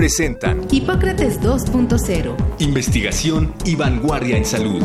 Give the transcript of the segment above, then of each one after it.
presentan Hipócrates 2.0. Investigación y vanguardia en salud.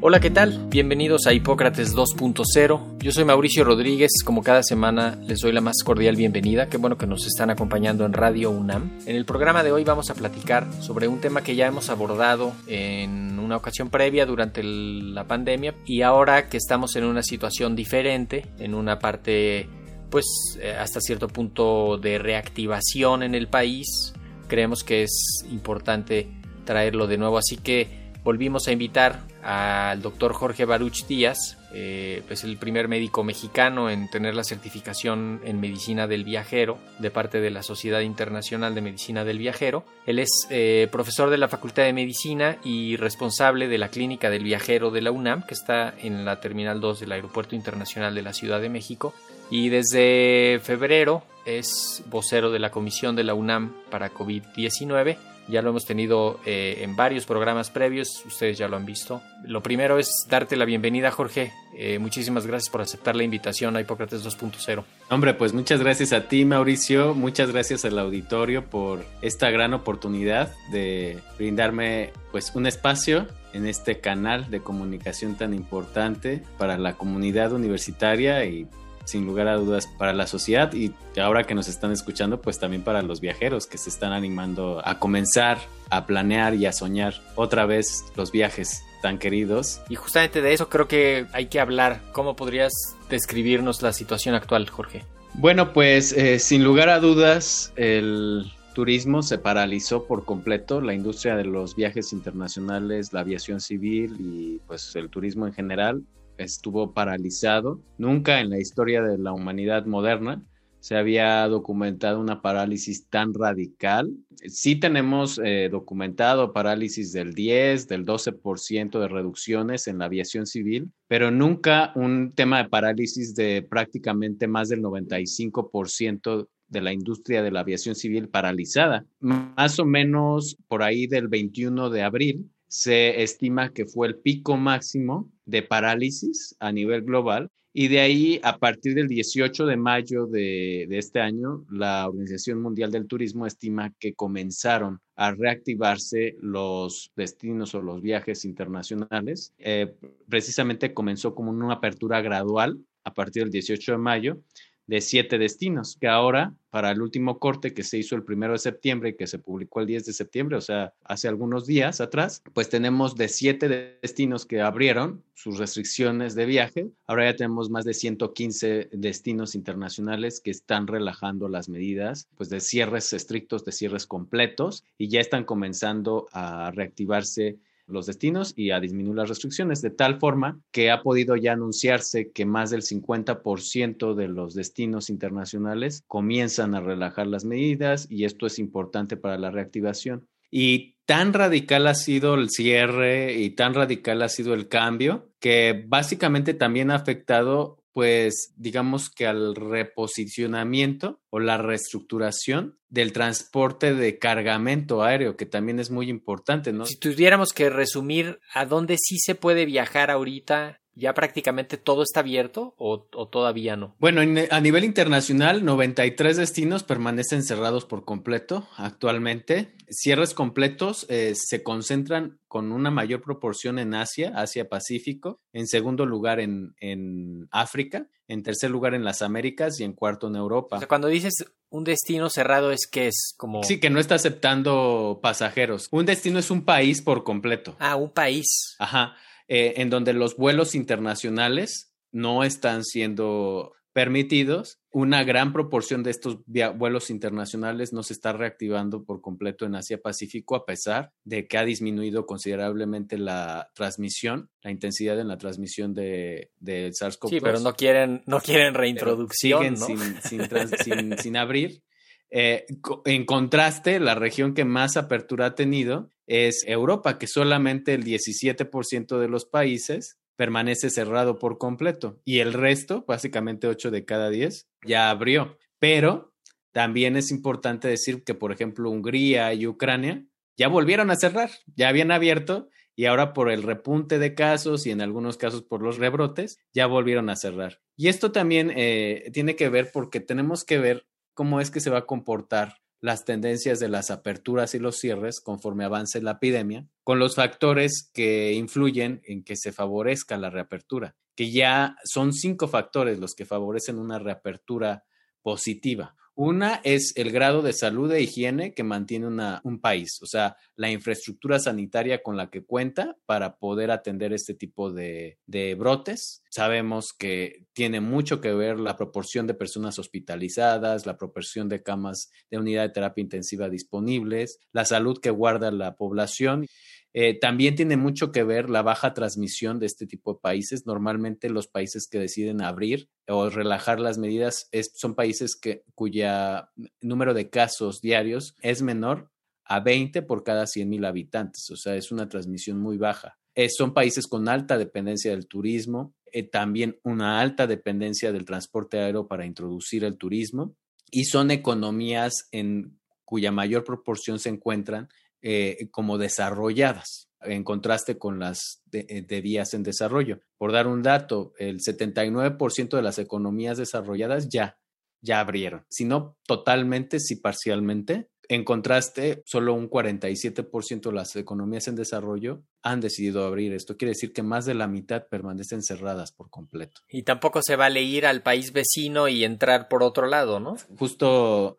Hola, ¿qué tal? Bienvenidos a Hipócrates 2.0. Yo soy Mauricio Rodríguez. Como cada semana les doy la más cordial bienvenida. Qué bueno que nos están acompañando en Radio UNAM. En el programa de hoy vamos a platicar sobre un tema que ya hemos abordado en una ocasión previa durante la pandemia y ahora que estamos en una situación diferente, en una parte pues eh, hasta cierto punto de reactivación en el país, creemos que es importante traerlo de nuevo. Así que volvimos a invitar al doctor Jorge Baruch Díaz, eh, es el primer médico mexicano en tener la certificación en medicina del viajero de parte de la Sociedad Internacional de Medicina del Viajero. Él es eh, profesor de la Facultad de Medicina y responsable de la Clínica del Viajero de la UNAM, que está en la Terminal 2 del Aeropuerto Internacional de la Ciudad de México. Y desde febrero es vocero de la Comisión de la UNAM para COVID-19 ya lo hemos tenido eh, en varios programas previos, ustedes ya lo han visto. Lo primero es darte la bienvenida, Jorge. Eh, muchísimas gracias por aceptar la invitación a Hipócrates 2.0. Hombre, pues muchas gracias a ti, Mauricio. Muchas gracias al auditorio por esta gran oportunidad de brindarme pues un espacio en este canal de comunicación tan importante para la comunidad universitaria y sin lugar a dudas para la sociedad y ahora que nos están escuchando pues también para los viajeros que se están animando a comenzar a planear y a soñar otra vez los viajes tan queridos. Y justamente de eso creo que hay que hablar. ¿Cómo podrías describirnos la situación actual, Jorge? Bueno, pues eh, sin lugar a dudas el turismo se paralizó por completo, la industria de los viajes internacionales, la aviación civil y pues el turismo en general estuvo paralizado. Nunca en la historia de la humanidad moderna se había documentado una parálisis tan radical. Sí tenemos eh, documentado parálisis del 10, del 12% de reducciones en la aviación civil, pero nunca un tema de parálisis de prácticamente más del 95% de la industria de la aviación civil paralizada. Más o menos por ahí del 21 de abril se estima que fue el pico máximo de parálisis a nivel global y de ahí a partir del 18 de mayo de, este año la Organización Mundial del Turismo estima que comenzaron a reactivarse los destinos o los viajes internacionales. Eh, precisamente comenzó como una apertura gradual a partir del 18 de mayo de siete destinos, que ahora, para el último corte que se hizo el primero de septiembre y que se publicó el 10 de septiembre, o sea, hace algunos días atrás, pues tenemos de siete destinos que abrieron sus restricciones de viaje. Ahora ya tenemos más de 115 destinos internacionales que están relajando las medidas, pues de cierres estrictos, de cierres completos, y ya están comenzando a reactivarse los destinos y a disminuir las restricciones, de tal forma que ha podido ya anunciarse que más del 50% de los destinos internacionales comienzan a relajar las medidas y esto es importante para la reactivación. Y tan radical ha sido el cierre y tan radical ha sido el cambio que básicamente también ha afectado pues digamos que al reposicionamiento o la reestructuración del transporte de cargamento aéreo, que también es muy importante, ¿no? Si tuviéramos que resumir a dónde sí se puede viajar ahorita ¿Ya prácticamente todo está abierto o, todavía no? Bueno, a nivel internacional, 93 destinos permanecen cerrados por completo actualmente. Cierres completos eh, se concentran con una mayor proporción en Asia, Asia-Pacífico, en segundo lugar en, en, África, en tercer lugar en las Américas y en cuarto en Europa. O sea, cuando dices un destino cerrado es que es como... Sí, que no está aceptando pasajeros. Un destino es un país por completo. Ah, un país. Ajá. Eh, en donde los vuelos internacionales no están siendo permitidos. Una gran proporción de estos vuelos internacionales no se está reactivando por completo en Asia-Pacífico, a pesar de que ha disminuido considerablemente la transmisión, la intensidad en la transmisión de, de SARS-CoV-2. Sí, pero no quieren, no quieren reintroducción. Siguen sin, sin, abrir. Eh, en contraste, la región que más apertura ha tenido es Europa, que solamente el 17% de los países permanece cerrado por completo y el resto, básicamente 8 de cada 10, ya abrió. Pero también es importante decir que, por ejemplo, Hungría y Ucrania ya volvieron a cerrar, ya habían abierto y ahora por el repunte de casos y en algunos casos por los rebrotes, ya volvieron a cerrar. Y esto también eh, tiene que ver porque tenemos que ver cómo es que se va a comportar las tendencias de las aperturas y los cierres conforme avance la epidemia, con los factores que influyen en que se favorezca la reapertura, que ya son cinco factores los que favorecen una reapertura positiva. Una es el grado de salud e higiene que mantiene un país, o sea, la infraestructura sanitaria con la que cuenta para poder atender este tipo de, de, brotes. Sabemos que tiene mucho que ver la proporción de personas hospitalizadas, la proporción de camas de unidad de terapia intensiva disponibles, la salud que guarda la población. Eh, también tiene mucho que ver la baja transmisión de este tipo de países. Normalmente los países que deciden abrir o relajar las medidas son países cuya número de casos diarios es menor a 20 por cada 100 mil habitantes. O sea, es una transmisión muy baja. Eh, son países con alta dependencia del turismo, eh, también una alta dependencia del transporte aéreo para introducir el turismo y son economías en cuya mayor proporción se encuentran eh, como desarrolladas, en contraste con las de, de, vías en desarrollo. Por dar un dato, el 79% de las economías desarrolladas ya, ya abrieron, si no totalmente, si parcialmente. En contraste, solo un 47% de las economías en desarrollo han decidido abrir. Esto quiere decir que más de la mitad permanecen cerradas por completo. Y tampoco se vale ir al país vecino y entrar por otro lado, ¿no? Justo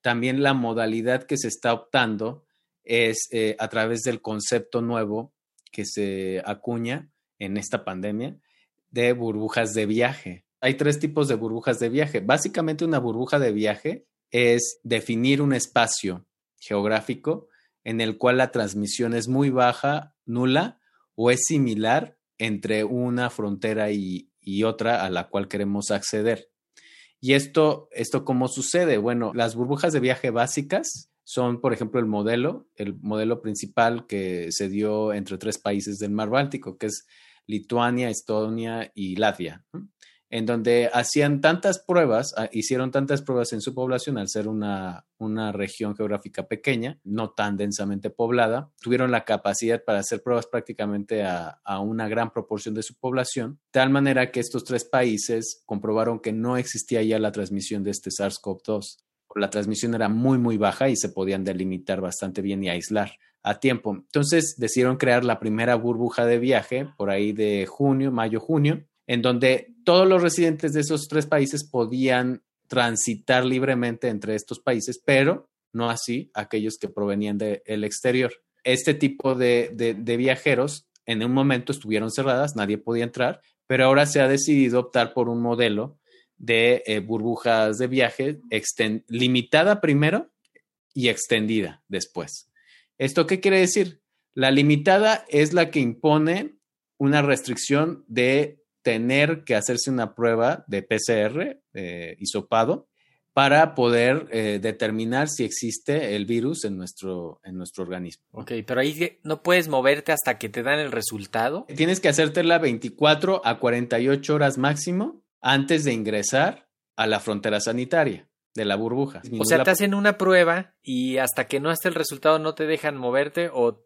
también la modalidad que se está optando es eh, a través del concepto nuevo que se acuña en esta pandemia de burbujas de viaje. Hay tres tipos de burbujas de viaje. Básicamente una burbuja de viaje es definir un espacio geográfico en el cual la transmisión es muy baja, nula o es similar entre una frontera y, y otra a la cual queremos acceder. ¿Y esto, esto cómo sucede? Bueno, las burbujas de viaje básicas son, por ejemplo, el modelo, el modelo principal que se dio entre tres países del mar Báltico, que es Lituania, Estonia y Latvia, en donde hacían tantas pruebas, ah, hicieron tantas pruebas en su población al ser una, una región geográfica pequeña, no tan densamente poblada, tuvieron la capacidad para hacer pruebas prácticamente a, a una gran proporción de su población, tal manera que estos tres países comprobaron que no existía ya la transmisión de este SARS-CoV-2 la transmisión era muy, muy baja y se podían delimitar bastante bien y aislar a tiempo. Entonces decidieron crear la primera burbuja de viaje por ahí de junio, mayo, junio, en donde todos los residentes de esos tres países podían transitar libremente entre estos países, pero no así aquellos que provenían del exterior. Este tipo de, de viajeros en un momento estuvieron cerradas, nadie podía entrar, pero ahora se ha decidido optar por un modelo de eh, burbujas de viaje limitada primero y extendida después. ¿Esto qué quiere decir? La limitada es la que impone una restricción de tener que hacerse una prueba de PCR, eh, hisopado, para poder eh, determinar si existe el virus en nuestro, en nuestro organismo. Ok, pero ahí no puedes moverte hasta que te dan el resultado. Tienes que hacértela 24 a 48 horas máximo antes de ingresar a la frontera sanitaria de la burbuja. O sea, te hacen una prueba y hasta que no esté el resultado no te dejan moverte o,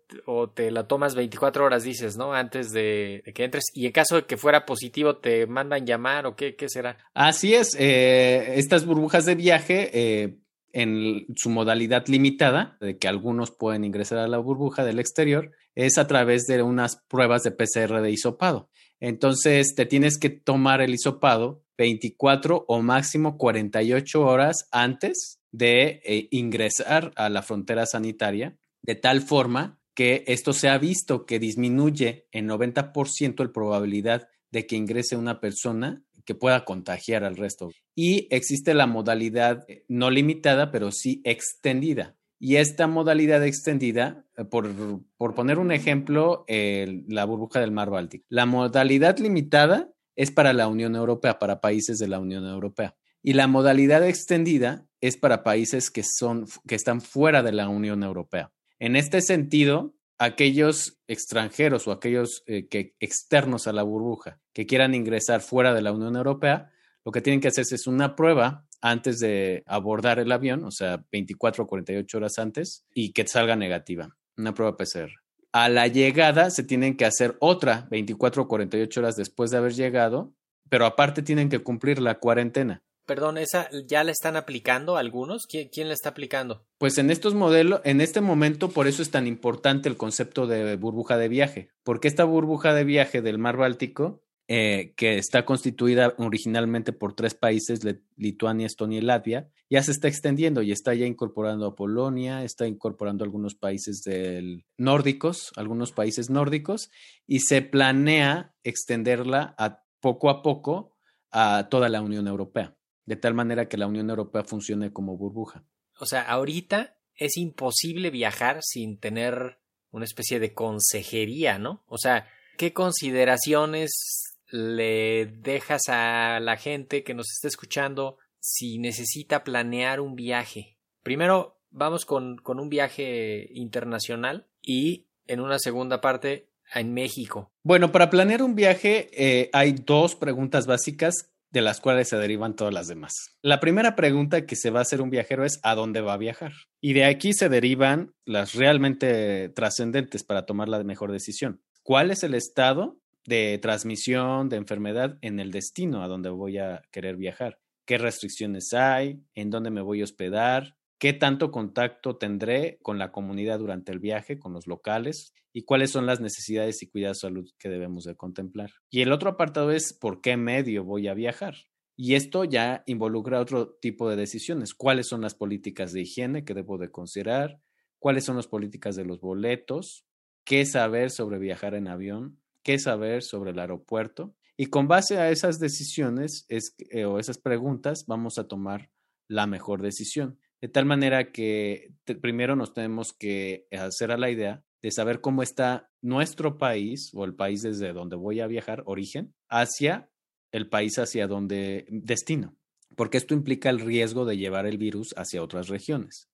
te la tomas 24 horas, dices, ¿no? Antes de, que entres. Y en caso de que fuera positivo, ¿te mandan llamar o qué, qué será? Así es. Eh, estas burbujas de viaje, eh, en su modalidad limitada, de que algunos pueden ingresar a la burbuja del exterior, es a través de unas pruebas de PCR de hisopado. Entonces, te tienes que tomar el hisopado 24 o máximo 48 horas antes de eh, ingresar a la frontera sanitaria, de tal forma que esto se ha visto que disminuye en 90% la probabilidad de que ingrese una persona que pueda contagiar al resto. Y existe la modalidad eh, no limitada, pero sí extendida. Y esta modalidad extendida, eh, por, por poner un ejemplo, la burbuja del mar Báltico. La modalidad limitada es para la Unión Europea, para países de la Unión Europea. Y la modalidad extendida es para países que, son, que están fuera de la Unión Europea. En este sentido, aquellos extranjeros o aquellos eh, que, externos a la burbuja que quieran ingresar fuera de la Unión Europea, lo que tienen que hacer es una prueba antes de abordar el avión, o sea, 24 o 48 horas antes, y que salga negativa, una prueba PCR. A la llegada se tienen que hacer otra 24 o 48 horas después de haber llegado, pero aparte tienen que cumplir la cuarentena. Perdón, ¿esa ya la están aplicando algunos? ¿Quién, quién la está aplicando? Pues en estos modelos, en este momento, por eso es tan importante el concepto de burbuja de viaje, porque esta burbuja de viaje del mar Báltico, eh, que está constituida originalmente por tres países, Lituania, Estonia y Latvia, ya se está extendiendo y está ya incorporando a Polonia, está incorporando algunos países del nórdicos, algunos países nórdicos, y se planea extenderla a poco a poco a toda la Unión Europea de tal manera que la Unión Europea funcione como burbuja. O sea, ahorita es imposible viajar sin tener una especie de consejería, ¿no? O sea, ¿qué consideraciones le dejas a la gente que nos está escuchando si necesita planear un viaje? Primero, vamos con, con un viaje internacional y en una segunda parte en México. Bueno, para planear un viaje eh, hay dos preguntas básicas de las cuales se derivan todas las demás. La primera pregunta que se va a hacer un viajero es ¿a dónde va a viajar? Y de aquí se derivan las realmente trascendentes para tomar la mejor decisión. ¿Cuál es el estado de transmisión de enfermedad en el destino a donde voy a querer viajar? ¿Qué restricciones hay? ¿En dónde me voy a hospedar? qué tanto contacto tendré con la comunidad durante el viaje, con los locales y cuáles son las necesidades y cuidados de salud que debemos de contemplar. Y el otro apartado es por qué medio voy a viajar. Y esto ya involucra otro tipo de decisiones. ¿Cuáles son las políticas de higiene que debo de considerar? ¿Cuáles son las políticas de los boletos? ¿Qué saber sobre viajar en avión? ¿Qué saber sobre el aeropuerto? Y con base a esas decisiones es, eh, o esas preguntas vamos a tomar la mejor decisión. De tal manera que primero nos tenemos que hacer a la idea de saber cómo está nuestro país o el país desde donde voy a viajar, origen, hacia el país hacia donde destino, porque esto implica el riesgo de llevar el virus hacia otras regiones.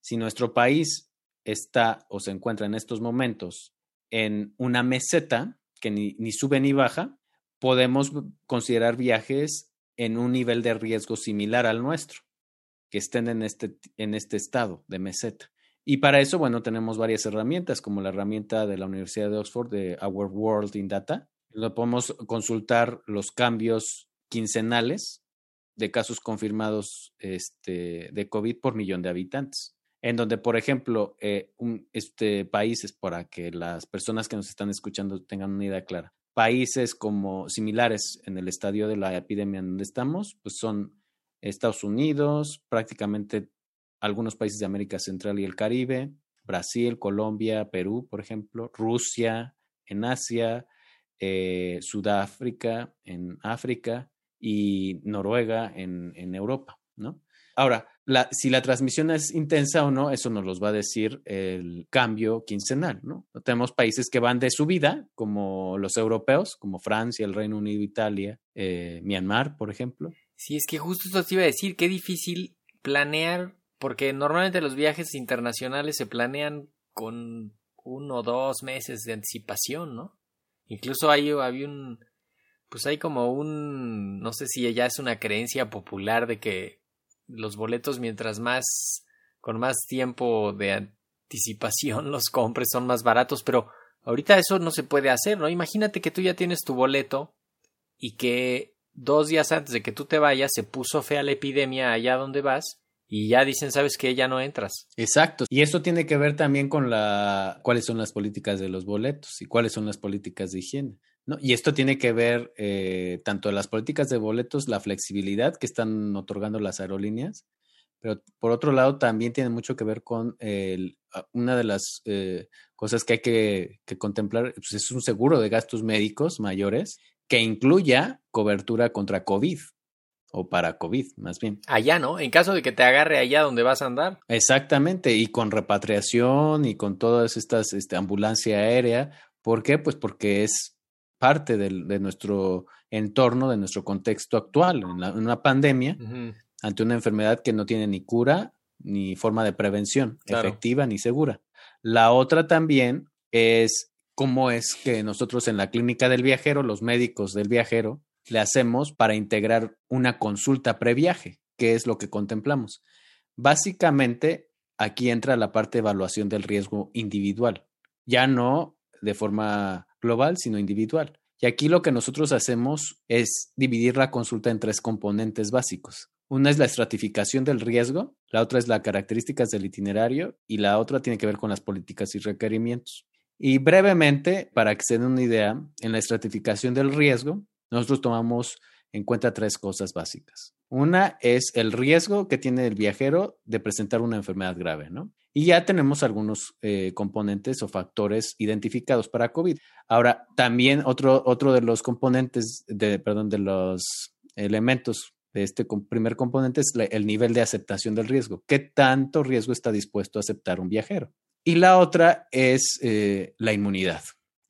Si nuestro país está o se encuentra en estos momentos en una meseta que ni, sube ni baja, podemos considerar viajes en un nivel de riesgo similar al nuestro que estén en este, en este estado de meseta. Y para eso, bueno, tenemos varias herramientas, como la herramienta de la Universidad de Oxford de Our World in Data. Lo podemos consultar los cambios quincenales de casos confirmados este, de COVID por millón de habitantes. En donde, por ejemplo, eh, este, países, para que las personas que nos están escuchando tengan una idea clara, países como similares en el estadio de la epidemia en donde estamos, pues son Estados Unidos, prácticamente algunos países de América Central y el Caribe, Brasil, Colombia, Perú, por ejemplo, Rusia en Asia, eh, Sudáfrica en África y Noruega en, Europa, ¿no? Ahora, si la transmisión es intensa o no, eso nos los va a decir el cambio quincenal, ¿no? Tenemos países que van de subida, como los europeos, como Francia, el Reino Unido, Italia, eh, Myanmar, por ejemplo, Sí, es que justo esto te iba a decir, qué difícil planear, porque normalmente los viajes internacionales se planean con uno o dos meses de anticipación, ¿no? Incluso hay, un, pues hay como un, no sé si ya es una creencia popular de que los boletos mientras más, con más tiempo de anticipación los compres son más baratos, pero ahorita eso no se puede hacer, ¿no? Imagínate que tú ya tienes tu boleto y que dos días antes de que tú te vayas se puso fea la epidemia allá donde vas y ya dicen, sabes que ya no entras. Exacto. Y esto tiene que ver también con la cuáles son las políticas de los boletos y cuáles son las políticas de higiene. ¿No? Y esto tiene que ver eh, tanto las políticas de boletos, la flexibilidad que están otorgando las aerolíneas, pero por otro lado también tiene mucho que ver con el, una de las eh, cosas que hay que, que contemplar, pues es un seguro de gastos médicos mayores que incluya cobertura contra COVID o para COVID, más bien. Allá, ¿no? En caso de que te agarre allá donde vas a andar. Exactamente, y con repatriación y con todas estas este, ambulancia aérea. ¿Por qué? Pues porque es parte del, de nuestro entorno, de nuestro contexto actual, en, la, en una pandemia, ante una enfermedad que no tiene ni cura ni forma de prevención Claro. efectiva ni segura. La otra también es cómo es que nosotros en la clínica del viajero, los médicos del viajero, le hacemos para integrar una consulta previaje, que es lo que contemplamos. Básicamente, aquí entra la parte de evaluación del riesgo individual, ya no de forma global, sino individual. Y aquí lo que nosotros hacemos es dividir la consulta en tres componentes básicos. Una es la estratificación del riesgo, la otra es las características del itinerario y la otra tiene que ver con las políticas y requerimientos. Y brevemente, para que se den una idea, en la estratificación del riesgo, nosotros tomamos en cuenta tres cosas básicas. Una es el riesgo que tiene el viajero de presentar una enfermedad grave. Y ya tenemos algunos eh, componentes o factores identificados para COVID. Ahora, también otro, otro de los componentes, de, perdón, de los elementos de este primer componente es el nivel de aceptación del riesgo. ¿Qué tanto riesgo está dispuesto a aceptar un viajero? Y la otra es eh, la inmunidad.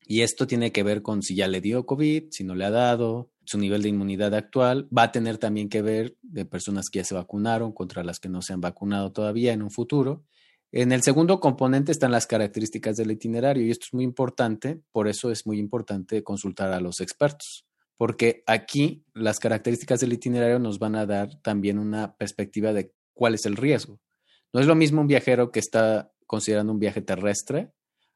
Y esto tiene que ver con si ya le dio COVID, si no le ha dado, su nivel de inmunidad actual. Va a tener también que ver de personas que ya se vacunaron contra las que no se han vacunado todavía en un futuro. En el segundo componente están las características del itinerario y esto es muy importante, por eso es muy importante consultar a los expertos, porque aquí las características del itinerario nos van a dar también una perspectiva de cuál es el riesgo. No es lo mismo un viajero que está considerando un viaje terrestre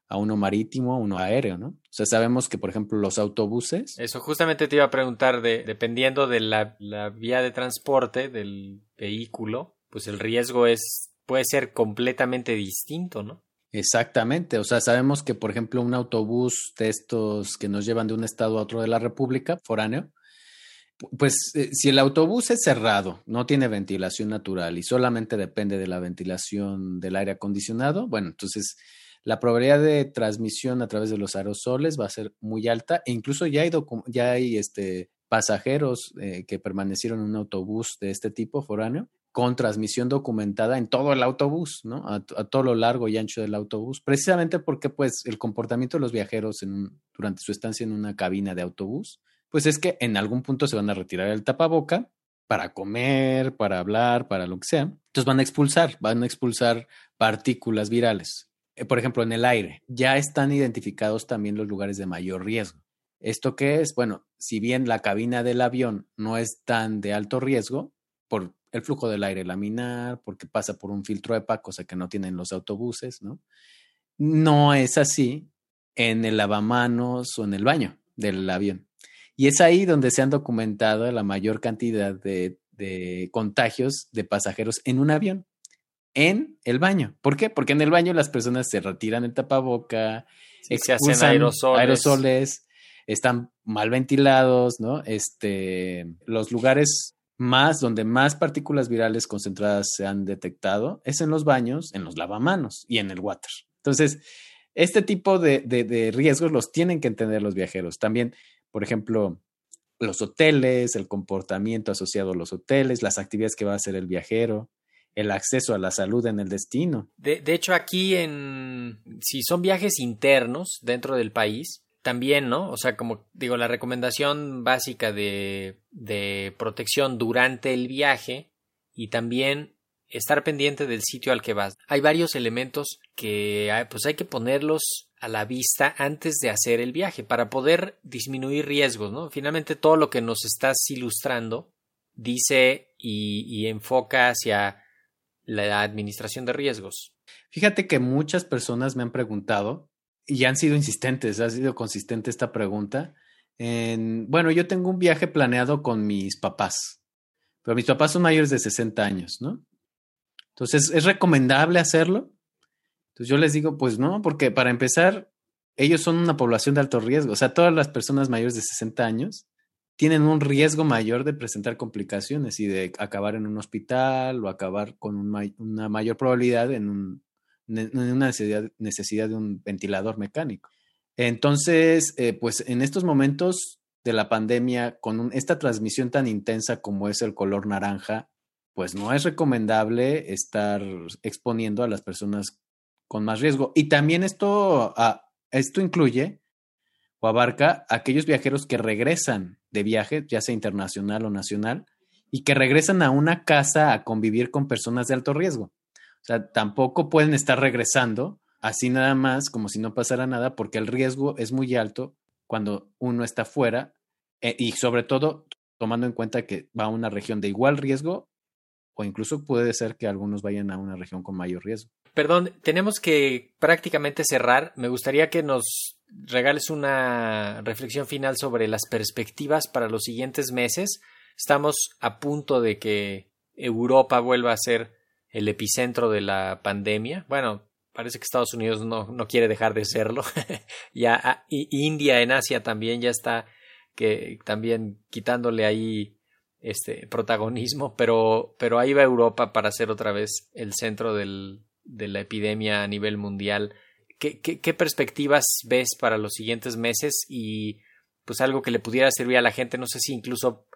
a uno marítimo, a uno aéreo, ¿no? O sea, sabemos que, por ejemplo, los autobuses, Eso justamente te iba a preguntar, de, dependiendo de la, la vía de transporte del vehículo, pues el riesgo es puede ser completamente distinto, ¿no? Exactamente, o sea, sabemos que, por ejemplo, un autobús de estos que nos llevan de un estado a otro de la República, foráneo, pu- pues eh, si el autobús es cerrado, no tiene ventilación natural y solamente depende de la ventilación del aire acondicionado, bueno, entonces la probabilidad de transmisión a través de los aerosoles va a ser muy alta e incluso ya hay, ya hay este, pasajeros eh, que permanecieron en un autobús de este tipo foráneo con transmisión documentada en todo el autobús, ¿no? A, a todo lo largo y ancho del autobús, precisamente porque pues el comportamiento de los viajeros durante su estancia en una cabina de autobús, pues es que en algún punto se van a retirar el tapaboca para comer, para hablar, para lo que sea. Entonces van a expulsar, van a expulsar partículas virales. Eh, Por ejemplo, en el aire, ya están identificados también los lugares de mayor riesgo. ¿Esto qué es? Bueno, si bien la cabina del avión no es tan de alto riesgo, por el flujo del aire laminar, porque pasa por un filtro EPA, cosa que no tienen los autobuses, ¿no? No es así en el lavamanos o en el baño del avión. Y es ahí donde se han documentado la mayor cantidad de, de contagios de pasajeros en un avión, en el baño. ¿Por qué? Porque en el baño las personas se retiran el tapaboca, Sí, se hacen aerosoles. aerosoles, están mal ventilados, ¿no? Este, los lugares más, donde más partículas virales concentradas se han detectado, es en los baños, en los lavamanos y en el water. Entonces, este tipo de, de, riesgos los tienen que entender los viajeros. También, por ejemplo, los hoteles, el comportamiento asociado a los hoteles, las actividades que va a hacer el viajero, el acceso a la salud en el destino. De, de hecho, aquí en si son viajes internos dentro del país, también, ¿no? O sea, como digo, la recomendación básica de, de protección durante el viaje y también estar pendiente del sitio al que vas. Hay varios elementos que pues hay que ponerlos a la vista antes de hacer el viaje para poder disminuir riesgos, ¿no? Finalmente todo lo que nos estás ilustrando dice y, y enfoca hacia la administración de riesgos. Fíjate que muchas personas me han preguntado y han sido insistentes, ha sido consistente esta pregunta. En, bueno, yo tengo un viaje planeado con mis papás, pero mis papás son mayores de 60 años, ¿no? Entonces, ¿es recomendable hacerlo? Entonces yo les digo, pues no, porque para empezar, ellos son una población de alto riesgo, o sea, todas las personas mayores de 60 años tienen un riesgo mayor de presentar complicaciones y de acabar en un hospital o acabar con una mayor probabilidad en, un, una necesidad, de un ventilador mecánico. Entonces, eh, pues en estos momentos de la pandemia con esta transmisión tan intensa como es el color naranja, pues no es recomendable estar exponiendo a las personas con más riesgo. Y también esto, ah, esto incluye o abarca a aquellos viajeros que regresan de viaje, ya sea internacional o nacional, y que regresan a una casa a convivir con personas de alto riesgo. O sea, tampoco pueden estar regresando así nada más, como si no pasara nada, porque el riesgo es muy alto cuando uno está fuera eh, y sobre todo tomando en cuenta que va a una región de igual riesgo o incluso puede ser que algunos vayan a una región con mayor riesgo. Perdón, tenemos que prácticamente cerrar. Me gustaría que nos regales una reflexión final sobre las perspectivas para los siguientes meses. Estamos a punto de que Europa vuelva a ser el epicentro de la pandemia. Bueno, parece que Estados Unidos no, no quiere dejar de serlo. ya ah, India en Asia también ya está que también quitándole ahí este protagonismo, pero, pero ahí va Europa para ser otra vez el centro del, de la epidemia a nivel mundial. ¿Qué, qué, qué perspectivas ves para los siguientes meses y pues algo que le pudiera servir a la gente? No sé si incluso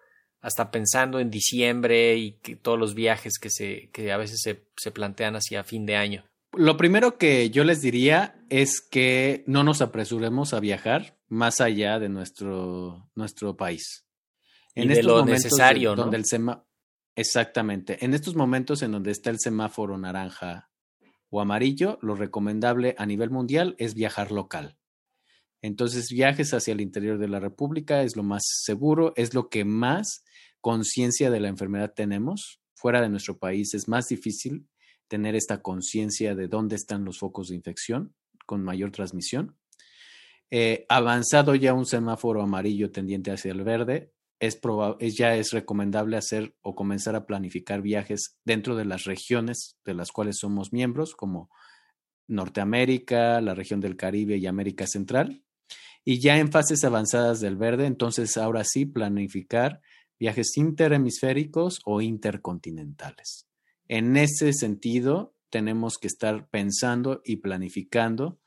hasta pensando en diciembre y que todos los viajes que, se, que a veces se, se plantean hacia fin de año. Lo primero que yo les diría es que no nos apresuremos a viajar más allá de nuestro, nuestro país. En y de lo necesario, ¿no? donde el sema Exactamente. En estos momentos en donde está el semáforo naranja o amarillo, lo recomendable a nivel mundial es viajar local. Entonces, viajes hacia el interior de la República es lo más seguro, es lo que más conciencia de la enfermedad tenemos. Fuera de nuestro país es más difícil tener esta conciencia de dónde están los focos de infección con mayor transmisión. Eh, avanzado ya un semáforo amarillo tendiente hacia el verde, es, ya es recomendable hacer o comenzar a planificar viajes dentro de las regiones de las cuales somos miembros, como Norteamérica, la región del Caribe y América Central. Y ya en fases avanzadas del verde, entonces ahora sí planificar viajes interhemisféricos o intercontinentales. En ese sentido, tenemos que estar pensando y planificando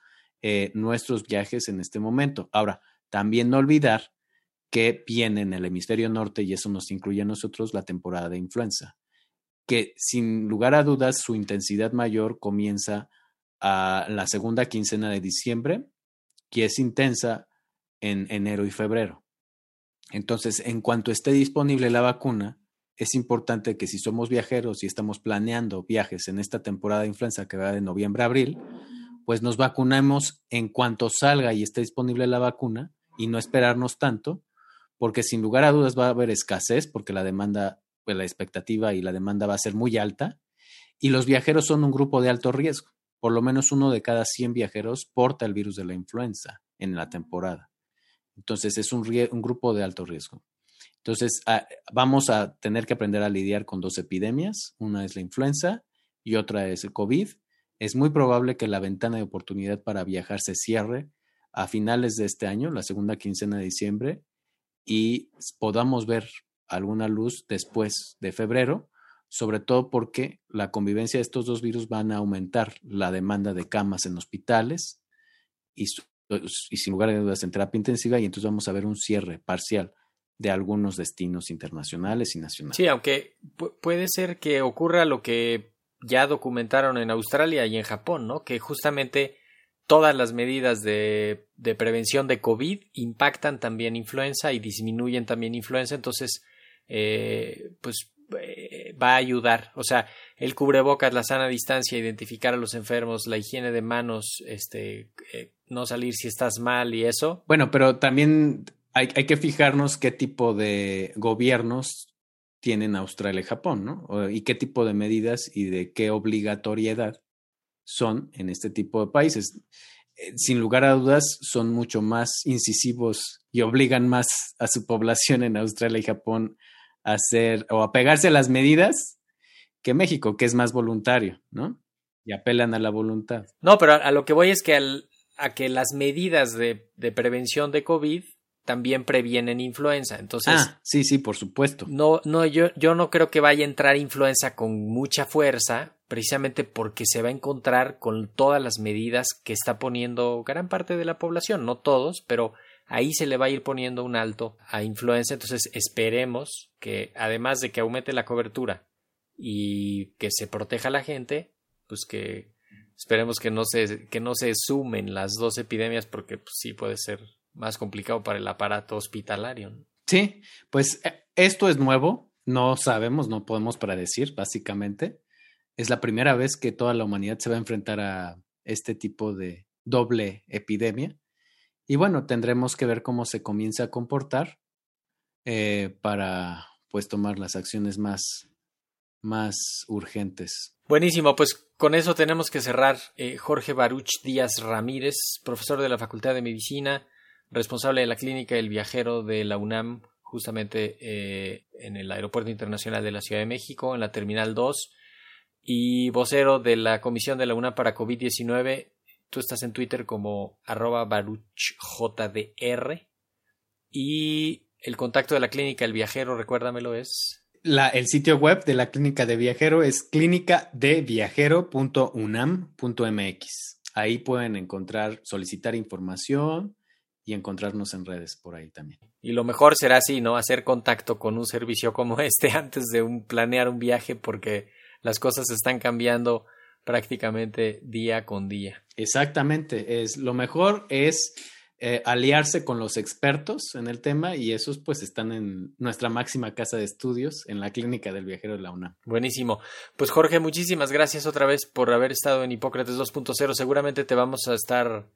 eh, nuestros viajes en este momento. Ahora, también no olvidar que viene en el hemisferio norte, y eso nos incluye a nosotros, la temporada de influenza, que sin lugar a dudas su intensidad mayor comienza a la segunda quincena de diciembre, que es intensa en enero y febrero. Entonces, en cuanto esté disponible la vacuna, es importante que si somos viajeros y estamos planeando viajes en esta temporada de influenza que va de noviembre a abril, pues nos vacunemos en cuanto salga y esté disponible la vacuna y no esperarnos tanto, porque sin lugar a dudas va a haber escasez, porque la demanda, pues la expectativa y la demanda va a ser muy alta, y los viajeros son un grupo de alto riesgo. Por lo menos uno de cada 100 viajeros porta el virus de la influenza en la temporada. Entonces es un, grupo de alto riesgo. Entonces, ah, vamos a tener que aprender a lidiar con dos epidemias. Una es la influenza y otra es el COVID. Es muy probable que la ventana de oportunidad para viajar se cierre a finales de este año, la segunda quincena de diciembre, y podamos ver alguna luz después de febrero, sobre todo porque la convivencia de estos dos virus van a aumentar la demanda de camas en hospitales y, y sin lugar a dudas en terapia intensiva, y entonces vamos a ver un cierre parcial de algunos destinos internacionales y nacionales. Sí, aunque puede ser que ocurra lo que ya documentaron en Australia y en Japón, ¿no? Que justamente todas las medidas de, de prevención de COVID impactan también influenza y disminuyen también influenza, entonces, eh, pues eh, va a ayudar. O sea, el cubrebocas, la sana distancia, identificar a los enfermos, la higiene de manos, este, eh, no salir si estás mal y eso. Bueno, pero también hay, hay, que fijarnos qué tipo de gobiernos tienen Australia y Japón, ¿no? Y qué tipo de medidas y de qué obligatoriedad son en este tipo de países. Eh, sin lugar a dudas, son mucho más incisivos y obligan más a su población en Australia y Japón a hacer o a pegarse a las medidas que México, que es más voluntario, ¿no? Y apelan a la voluntad. No, pero a, a lo que voy es que al, a que las medidas de, de prevención de COVID también previenen influenza. Entonces, ah, sí, sí, por supuesto. No, no, yo, yo no creo que vaya a entrar influenza con mucha fuerza, precisamente porque se va a encontrar con todas las medidas que está poniendo gran parte de la población, no todos, pero ahí se le va a ir poniendo un alto a influenza. Entonces esperemos que además de que aumente la cobertura y que se proteja a la gente, pues que esperemos que no se, que no se sumen las dos epidemias porque pues, sí puede ser más complicado para el aparato hospitalario. Sí, pues eh, esto es nuevo, no sabemos, no podemos predecir, básicamente. Es la primera vez que toda la humanidad se va a enfrentar a este tipo de doble epidemia. Y bueno, tendremos que ver cómo se comienza a comportar eh, para pues tomar las acciones más, más urgentes. Buenísimo, pues con eso tenemos que cerrar. Eh, Jorge Baruch Díaz Ramírez, profesor de la Facultad de Medicina, responsable de la Clínica El Viajero de la UNAM, justamente eh, en el Aeropuerto Internacional de la Ciudad de México, en la Terminal 2, y vocero de la Comisión de la UNAM para COVID-19 Tú estás en Twitter como arroba baruchjdr. Y el contacto de la clínica El Viajero, recuérdamelo, es. La, el sitio web de la clínica de viajero es clínicadeviajero.unam.mx. Ahí pueden encontrar, solicitar información y encontrarnos en redes por ahí también. Y lo mejor será así, ¿no? Hacer contacto con un servicio como este antes de un, planear un viaje porque las cosas están cambiando prácticamente día con día. Exactamente, es lo mejor es eh, aliarse con los expertos en el tema y esos pues están en nuestra máxima casa de estudios en la clínica del viajero de la UNAM. Buenísimo. Pues Jorge, muchísimas gracias otra vez por haber estado en Hipócrates 2.0. Seguramente te vamos a estar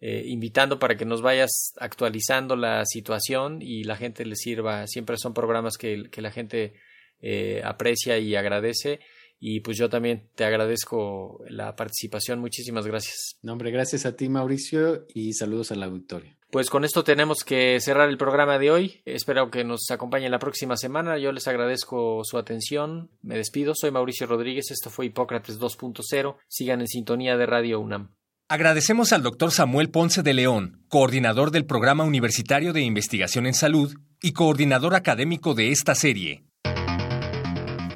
eh, invitando para que nos vayas actualizando la situación y la gente le sirva. Siempre son programas que, que la gente eh, aprecia y agradece. Y pues yo también te agradezco la participación. Muchísimas gracias. No, hombre, gracias a ti, Mauricio, y saludos al auditorio. Pues con esto tenemos que cerrar el programa de hoy. Espero que nos acompañen la próxima semana. Yo les agradezco su atención. Me despido. Soy Mauricio Rodríguez. Esto fue Hipócrates 2.0. Sigan en sintonía de Radio UNAM. Agradecemos al doctor Samuel Ponce de León, coordinador del Programa Universitario de Investigación en Salud y coordinador académico de esta serie